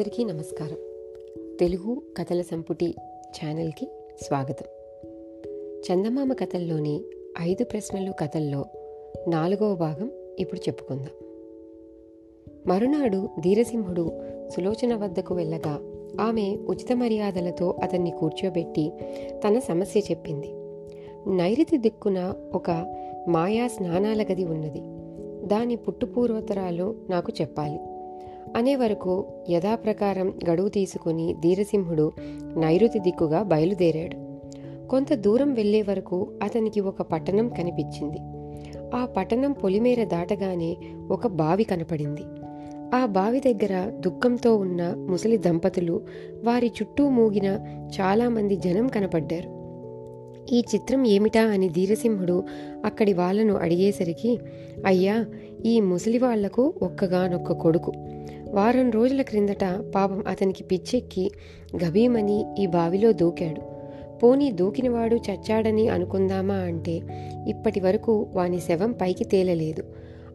అందరికీ నమస్కారం. తెలుగు కథల సంపుటి ఛానల్కి స్వాగతం. చందమామ కథల్లోని ఐదు ప్రశ్నలు కథల్లో నాలుగవ భాగం ఇప్పుడు చెప్పుకుందాం. మరునాడు ధీరసింహుడు సులోచన వద్దకు వెళ్ళగా ఆమె ఉచిత మర్యాదలతో అతన్ని కూర్చోబెట్టి తన సమస్య చెప్పింది. నైరుతి దిక్కున ఒక మాయా స్నానాల గది ఉన్నది. దాని పుట్టుపూర్వతరాలు నాకు చెప్పాలి. అనే వరకు యథాప్రకారం గడువు తీసుకుని ధీరసింహుడు నైరుతి దిక్కుగా బయలుదేరాడు. కొంత దూరం వెళ్ళే వరకు అతనికి ఒక పట్టణం కనిపించింది. ఆ పట్టణం పొలిమేర దాటగానే ఒక బావి కనపడింది. ఆ బావి దగ్గర దుఃఖంతో ఉన్న ముసలి దంపతులు వారి చుట్టూ మూగిన చాలామంది జనం కనపడ్డారు. ఈ చిత్రం ఏమిటా అని ధీరసింహుడు అక్కడి వాళ్ళను అడిగేసరికి అయ్యా ఈ ముసలి వాళ్ళకు ఒక్కగానొక్క కొడుకు. వారం రోజుల క్రిందట పాపం అతనికి పిచ్చెక్కి గభీమని ఈ బావిలో దూకాడు. పోనీ దూకినవాడు చచ్చాడని అనుకుందామా అంటే ఇప్పటి వరకు వాని శవం పైకి తేలలేదు.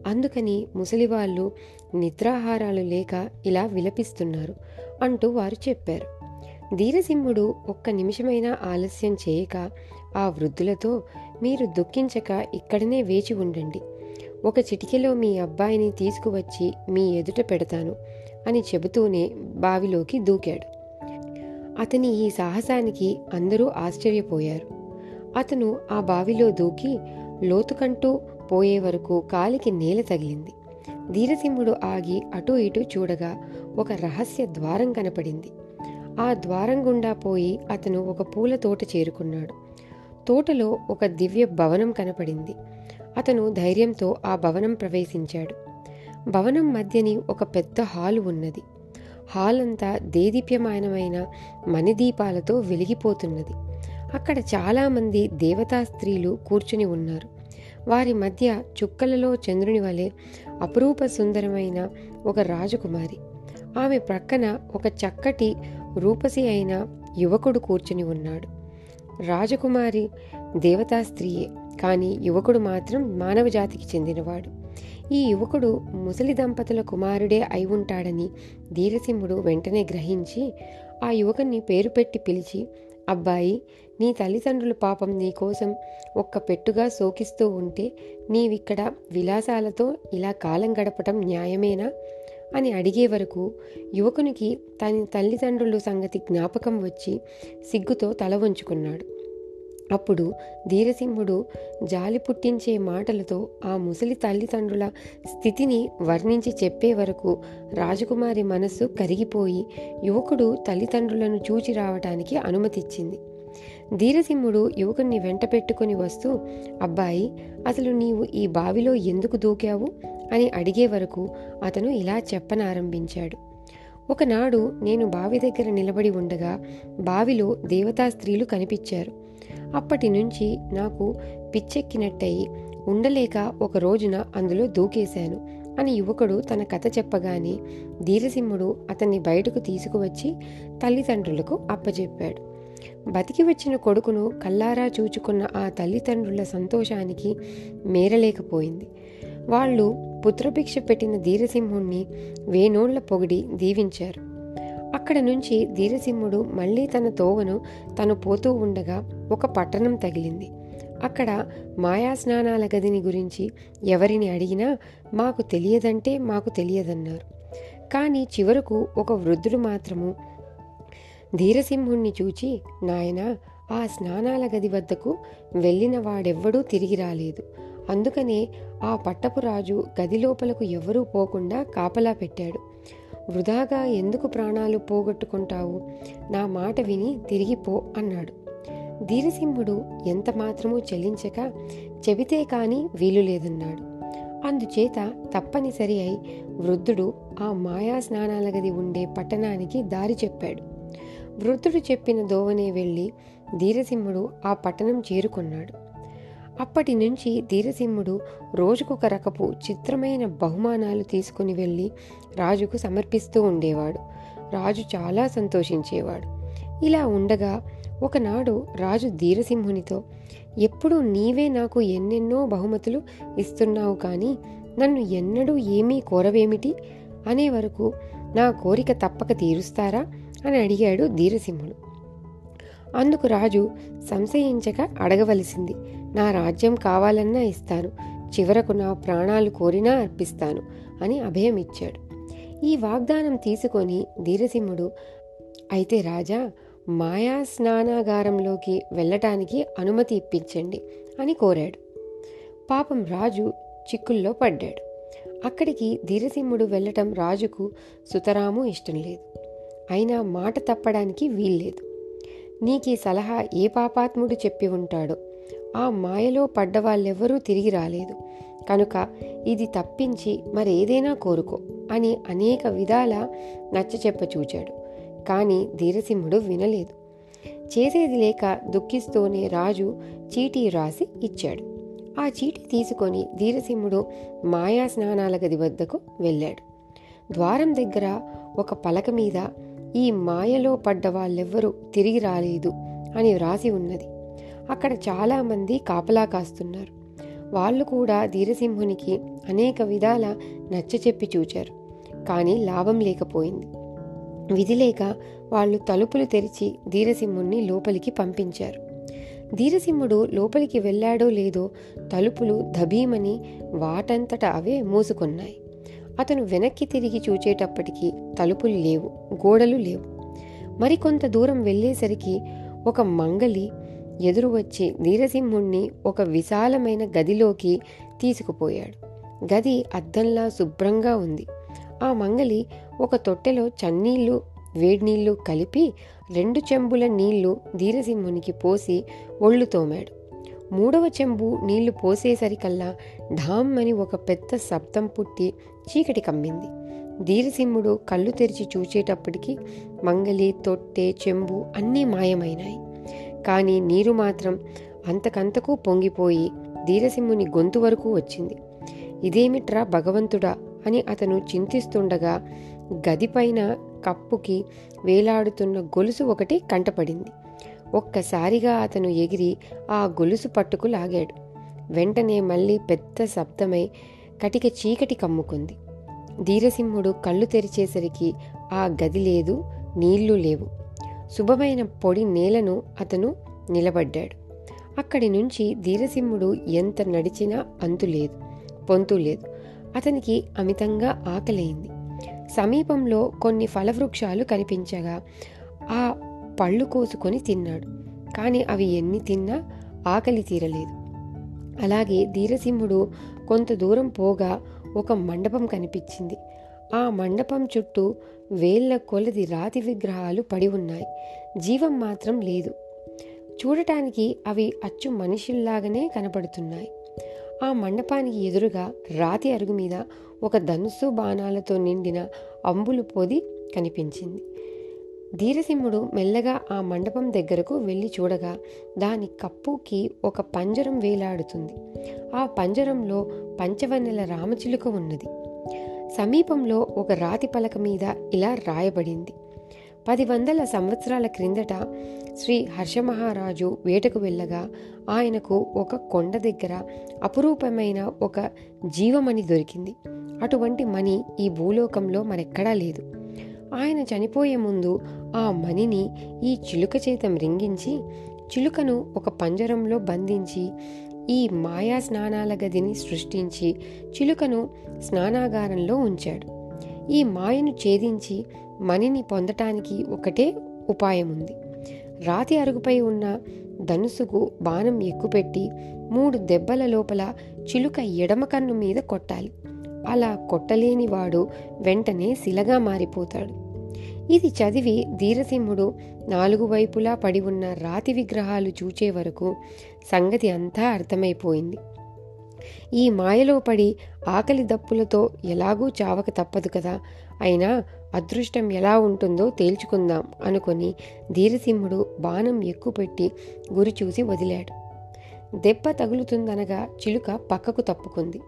అందుకని ముసలివాళ్ళు నిద్రాహారాలు లేక ఇలా విలపిస్తున్నారు అంటూ వారు చెప్పారు. ధీరసింహుడు ఒక్క నిమిషమైనా ఆలస్యం చేయక ఆ వృద్ధులతో మీరు దుఃఖించక ఇక్కడనే వేచి ఉండండి. ఒక చిటికెలో మీ అబ్బాయిని తీసుకువచ్చి మీ ఎదుట పెడతాను అని చెబుతూనే బావిలోకి దూకాడు. అతని ఈ సాహసానికి అందరూ ఆశ్చర్యపోయారు. అతను ఆ బావిలో దూకి లోతుకంటూ పోయే వరకు కాలికి నేల తగిలింది. ధీరసింహుడు ఆగి అటూ ఇటూ చూడగా ఒక రహస్య ద్వారం కనపడింది. ఆ ద్వారం గుండా పోయి అతను ఒక పూల తోట చేరుకున్నాడు. తోటలో ఒక దివ్య భవనం కనపడింది. అతను ధైర్యంతో ఆ భవనం ప్రవేశించాడు. భవనం మధ్యని ఒక పెద్ద హాలు ఉన్నది. హాల్ అంతా దేదీప్యమానమైన మణిదీపాలతో వెలిగిపోతున్నది. అక్కడ చాలామంది దేవతా స్త్రీలు కూర్చుని ఉన్నారు. వారి మధ్య చుక్కలలో చంద్రుని వలె అపురూప సుందరమైన ఒక రాజకుమారి. ఆమె ప్రక్కన ఒక చక్కటి రూపసి అయిన యువకుడు కూర్చుని ఉన్నాడు. రాజకుమారి దేవతా స్త్రీయే కానీ యువకుడు మాత్రం మానవ జాతికి చెందినవాడు. ఈ యువకుడు ముసలి దంపతుల కుమారుడే అయి ఉంటాడని ధీరసింహుడు వెంటనే గ్రహించి ఆ యువకుని పేరు పెట్టి పిలిచి అబ్బాయి నీ తల్లిదండ్రుల పాపం నీకోసం ఒక్క పెట్టుగా శోకిస్తూ ఉంటే నీవిక్కడ విలాసాలతో ఇలా కాలం గడపటం న్యాయమేనా? అని అడిగే వరకు యువకునికి తన తల్లిదండ్రుల సంగతి జ్ఞాపకం వచ్చి సిగ్గుతో తల వంచుకున్నాడు. అప్పుడు ధీరసింహుడు జాలి పుట్టించే మాటలతో ఆ ముసలి తల్లిదండ్రుల స్థితిని వర్ణించి చెప్పే వరకు రాజకుమారి మనస్సు కరిగిపోయి యువకుడు తల్లిదండ్రులను చూచి రావటానికి అనుమతిచ్చింది. ధీరసింహుడు యువకుణ్ణి వెంట పెట్టుకుని వస్తూ అబ్బాయి అసలు నీవు ఈ బావిలో ఎందుకు దూకావు? అని అడిగే వరకు అతను ఇలా చెప్పనారంభించాడు. ఒకనాడు నేను బావి దగ్గర నిలబడి ఉండగా బావిలో దేవతా స్త్రీలు కనిపించారు. అప్పటి నుంచి నాకు పిచ్చెక్కినట్టయి ఉండలేక ఒక రోజున అందులో దూకేశాను అని యువకుడు తన కథ చెప్పగానే ధీరసింహుడు అతన్ని బయటకు తీసుకువచ్చి తల్లిదండ్రులకు అప్పచెప్పాడు బతికి వచ్చిన కొడుకును కల్లారా చూచుకున్న ఆ తల్లిదండ్రుల సంతోషానికి మేరలేకపోయింది. వాళ్ళు పుత్రభిక్ష పెట్టిన ధీరసింహుణ్ణి వేణోళ్ళ పొగిడి దీవించారు. అక్కడ నుంచి ధీరసింహుడు మళ్ళీ తన తోవను తను పోతూ ఉండగా ఒక పట్టణం తగిలింది. అక్కడ మాయా స్నానాల గదిని గురించి ఎవరిని అడిగినా మాకు తెలియదంటే మాకు తెలియదన్నారు. కానీ చివరకు ఒక వృద్ధుడు మాత్రము ధీరసింహుణ్ణి చూచి నాయన ఆ స్నానాల గది వద్దకు వెళ్ళిన వాడెవ్వడూ తిరిగి రాలేదు. అందుకనే ఆ పట్టపు రాజు గది లోపలకు ఎవరూ పోకుండా కాపలా పెట్టాడు. వృధాగా ఎందుకు ప్రాణాలు పోగొట్టుకుంటావు? నా మాట విని తిరిగి పో అన్నాడు. ధీరసింహుడు ఎంత మాత్రమూ చెల్లించక చెబితే కాని వీలు లేదన్నాడు. అందుచేత తప్పనిసరి అయి వృద్ధుడు ఆ మాయా స్నానాల గది ఉండే పట్టణానికి దారి చెప్పాడు. వృద్ధుడు చెప్పిన దోవనే వెళ్ళి ధీరసింహుడు ఆ పట్టణం చేరుకున్నాడు. అప్పటి నుంచి ధీరసింహుడు రోజుకొక రకపు చిత్రమైన బహుమానాలు తీసుకుని వెళ్ళి రాజుకు సమర్పిస్తూ ఉండేవాడు. రాజు చాలా సంతోషించేవాడు. ఇలా ఉండగా ఒకనాడు రాజు ధీరసింహునితో ఎప్పుడూ నీవే నాకు ఎన్నెన్నో బహుమతులు ఇస్తున్నావు కానీ నన్ను ఎన్నడూ ఏమీ కోరవేమిటి? అనే వరకు నా కోరిక తప్పక తీరుస్తారా? అని అడిగాడు ధీరసింహుడు. అందుకు రాజు సంశయించక అడగవలసింది. నా రాజ్యం కావాలన్నా ఇస్తాను. చివరకు నా ప్రాణాలు కోరినా అర్పిస్తాను అని అభయం ఇచ్చాడు. ఈ వాగ్దానం తీసుకొని ధీరసింహుడు అయితే రాజా మాయా స్నానాగారంలోకి వెళ్ళటానికి అనుమతి ఇప్పించండి అని కోరాడు. పాపం రాజు చిక్కుల్లో పడ్డాడు. అక్కడికి ధీరసింహుడు వెళ్ళటం రాజుకు సుతరాము ఇష్టం లేదు. అయినా మాట తప్పడానికి వీల్లేదు. నీకీ సలహా ఏ పాపాత్ముడు చెప్పి ఉంటాడో ఆ మాయలో పడ్డ వాళ్ళెవ్వరూ తిరిగి రాలేదు. కనుక ఇది తప్పించి మరేదైనా కోరుకో అని అనేక విధాల నచ్చచెప్ప చూచాడు. కానీ ధీరసింహుడు వినలేదు. చేసేది లేక దుఃఖిస్తూనే రాజు చీటీ రాసి ఇచ్చాడు. ఆ చీటీ తీసుకొని ధీరసింహుడు మాయా స్నానాల గది వద్దకు వెళ్ళాడు. ద్వారం దగ్గర ఒక పలక మీద ఈ మాయలో పడ్డ వాళ్ళెవ్వరూ తిరిగి రాలేదు అని వ్రాసి ఉన్నది. అక్కడ చాలామంది కాపలా కాస్తున్నారు. వాళ్ళు కూడా ధీరసింహునికి అనేక విధాల నచ్చ చెప్పి చూచారు. కానీ లాభం లేకపోయింది. విధి లేక వాళ్ళు తలుపులు తెరిచి ధీరసింహుణ్ణి లోపలికి పంపించారు. ధీరసింహుడు లోపలికి వెళ్ళాడో లేదో తలుపులు ధబీమని వాటంతట అవే మూసుకున్నాయి. అతను వెనక్కి తిరిగి చూచేటప్పటికి తలుపులు లేవు గోడలు లేవు. మరికొంత దూరం వెళ్ళేసరికి ఒక మంగలి ఎదురు వచ్చి ధీరసింహుణ్ణి ఒక విశాలమైన గదిలోకి తీసుకుపోయాడు. గది అద్దంలా శుభ్రంగా ఉంది. ఆ మంగలి ఒక తొట్టెలో చన్నీళ్ళు వేడినీళ్ళు కలిపి రెండు చెంబుల నీళ్ళు ధీరసింహునికి పోసి ఒళ్ళు తోమాడు. మూడవ చెంబు నీళ్ళు పోసేసరికల్లా ఢామ్ అని ఒక పెద్ద శబ్దం పుట్టి చీకటి కమ్మింది. ధీరసింహుడు కళ్ళు తెరిచి చూచేటప్పటికి మంగలి తొట్టె చెంబు అన్నీ మాయమైనాయి. కానీ నీరు మాత్రం అంతకంతకు పొంగిపోయి ధీరసింహుని గొంతు వరకు వచ్చింది. ఇదేమిట్రా భగవంతుడా అని అతను చింతిస్తుండగా గదిపైన కప్పుకి వేలాడుతున్న గొలుసు ఒకటి కంటపడింది. ఒక్కసారిగా అతను ఎగిరి ఆ గొలుసు పట్టుకు లాగాడు. వెంటనే మళ్ళీ పెద్ద శబ్దమై కటిక చీకటి కమ్ముకుంది. ధీరసింహుడు కళ్ళు తెరిచేసరికి ఆ గది లేదు నీళ్ళు లేవు. శుభమైన పొడి నేలను అతను నిలబడ్డాడు. అక్కడి నుంచి ధీరసింహుడు ఎంత నడిచినా అంతు లేదు పొంతు లేదు. అతనికి అమితంగా ఆకలైంది. సమీపంలో కొన్ని ఫలవృక్షాలు కనిపించగా ఆ పళ్ళు కోసుకొని తిన్నాడు. కానీ అవి ఎన్ని తిన్నా ఆకలి తీరలేదు. అలాగే ధీరసింహుడు కొంత దూరం పోగా ఒక మండపం కనిపించింది. ఆ మండపం చుట్టూ వేళ్ళ కొలది రాతి విగ్రహాలు పడి ఉన్నాయి. జీవం మాత్రం లేదు. చూడటానికి అవి అచ్చు మనుషుల్లాగానే కనపడుతున్నాయి. ఆ మండపానికి ఎదురుగా రాతి అరుగు మీద ఒక ధనుస్సు బాణాలతో నిండిన అంబులు పొది కనిపించింది. ధీరసింహుడు మెల్లగా ఆ మండపం దగ్గరకు వెళ్ళి చూడగా దాని కప్పుకి ఒక పంజరం వేలాడుతుంది. ఆ పంజరంలో పంచవన్నెల రామచిలుక ఉన్నది. సమీపంలో ఒక రాతి పలక మీద ఇలా రాయబడింది. పది వందల సంవత్సరాల క్రిందట శ్రీ హర్షమహారాజు వేటకు వెళ్ళగా ఆయనకు ఒక కొండ దగ్గర అపురూపమైన ఒక జీవమణి దొరికింది. అటువంటి మణి ఈ భూలోకంలో మరెక్కడా లేదు. ఆయన చనిపోయే ముందు ఆ మణిని ఈ చిలుక చేత మృంగించి చిలుకను ఒక పంజరంలో బంధించి ఈ మాయా స్నానాల గదిని సృష్టించి చిలుకను స్నానాగారంలో ఉంచాడు. ఈ మాయను ఛేదించి మణిని పొందటానికి ఒకటే ఉపాయం ఉంది రాతి అరుగుపై ఉన్న ధనుసుకు బాణం ఎక్కుపెట్టి మూడు దెబ్బల లోపల చిలుక ఎడమ కన్ను మీద కొట్టాలి. అలా కొట్టలేని వాడు వెంటనే శిలగా మారిపోతాడు. ఇది చదివి ధీరసింహుడు నాలుగు వైపులా పడి ఉన్న రాతి విగ్రహాలు చూచే వరకు సంగతి అంతా అర్థమైపోయింది. ఈ మాయలో పడి ఆకలి దప్పులతో ఎలాగూ చావక తప్పదు కదా. అయినా అదృష్టం ఎలా ఉంటుందో తేల్చుకుందాం అనుకొని ధీరసింహుడు బాణం ఎక్కుపెట్టి గురి చూసి వదిలాడు. దెబ్బ తగులుతుందనగా చిలుక పక్కకు తప్పుకుంది.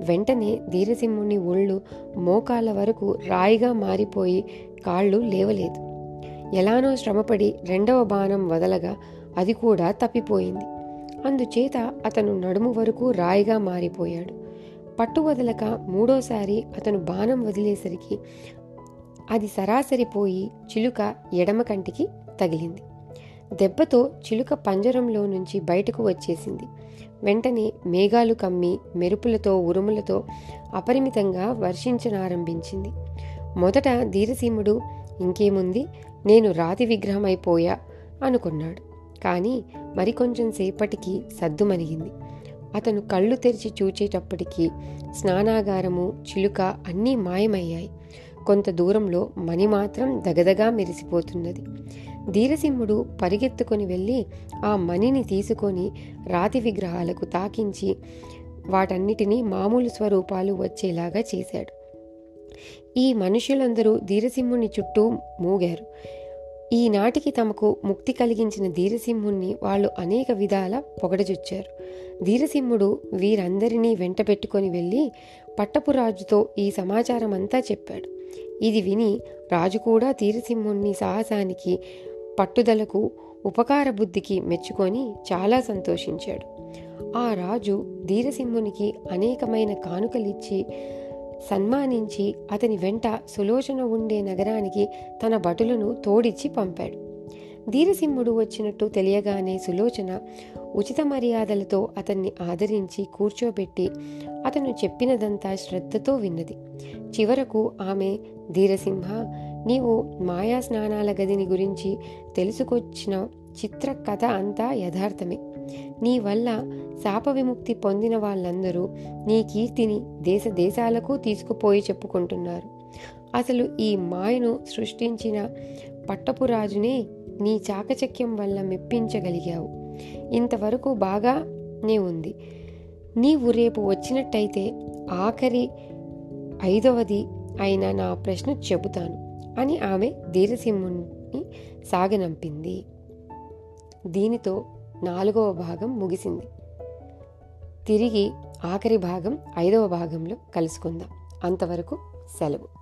వెంటనే ధీరసింహుని ఒళ్ళు మోకాల వరకు రాయిగా మారిపోయి కాళ్ళు లేవలేదు. ఎలానో శ్రమపడి రెండవ బాణం వదలగా అది కూడా తప్పిపోయింది. అందుచేత అతను నడుము వరకు రాయిగా మారిపోయాడు. పట్టు వదలక మూడోసారి అతను బాణం వదిలేసరికి అది సరాసరి పోయి చిలుక ఎడమ కంటికి తగిలింది. దెబ్బతో చిలుక పంజరంలో నుంచి బయటకు వచ్చేసింది. వెంటనే మేఘాలు కమ్మి మెరుపులతో ఉరుములతో అపరిమితంగా వర్షించనారంభించింది. మొదట ధీరసీముడు ఇంకేముంది? నేను రాతి విగ్రహం అయిపోయా అనుకున్నాడు. కానీ మరికొంచెం సేపటికి సద్దుమనిగింది అతను కళ్ళు తెరిచి చూచేటప్పటికీ స్నానాగారము చిలుక అన్నీ మాయమయ్యాయి. కొంత దూరంలో మణి మాత్రం దగదగా మెరిసిపోతున్నది. ధీరసింహుడు పరిగెత్తుకొని వెళ్ళి ఆ మణిని తీసుకొని రాతి విగ్రహాలకు తాకించి వాటన్నిటినీ మామూలు స్వరూపాలు వచ్చేలాగా చేశాడు. ఈ మనుషులందరూ ధీరసింహుని చుట్టూ మూగారు. ఈనాటికి తమకు ముక్తి కలిగించిన ధీరసింహుణ్ణి వాళ్ళు అనేక విధాల పొగడజొచ్చారు. ధీరసింహుడు వీరందరినీ వెంట పెట్టుకొని వెళ్ళి పట్టపురాజుతో ఈ సమాచారం అంతా చెప్పాడు. ఇది విని రాజు కూడా ధీరసింహుణ్ణి సాహసానికి పట్టుదలకు ఉపకార బుద్ధికి మెచ్చుకొని చాలా సంతోషించాడు. ఆ రాజు ధీరసింహునికి అనేకమైన కానుకలిచ్చి సన్మానించి అతని వెంట సులోచన ఉండే నగరానికి తన భటులను తోడిచ్చి పంపాడు. ధీరసింహుడు వచ్చినట్టు తెలియగానే సులోచన ఉచిత మర్యాదలతో అతన్ని ఆదరించి కూర్చోబెట్టి అతను చెప్పినదంతా శ్రద్ధతో విన్నది. చివరకు ఆమె ధీరసింహ నీవు మాయా స్నానాల గదిని గురించి తెలుసుకొచ్చిన చిత్ర కథ అంతా యథార్థమే. నీ వల్ల శాప విముక్తి పొందిన వాళ్ళందరూ నీ కీర్తిని దేశ దేశాలకు తీసుకుపోయి చెప్పుకుంటున్నారు. అసలు ఈ మాయను సృష్టించిన పట్టపురాజునే నీ చాకచక్యం వల్ల మెప్పించగలిగావు. ఇంతవరకు బాగానే ఉంది. నీవు రేపు వచ్చినట్టయితే ఆఖరి ఐదవది అయిన నా ప్రశ్న చెబుతాను అని ఆమె ధీరసింహుని సాగనంపింది. దీనితో నాలుగవ భాగం ముగిసింది. తిరిగి ఆఖరి భాగం ఐదవ భాగంలో కలుసుకుందాం. అంతవరకు సెలవు.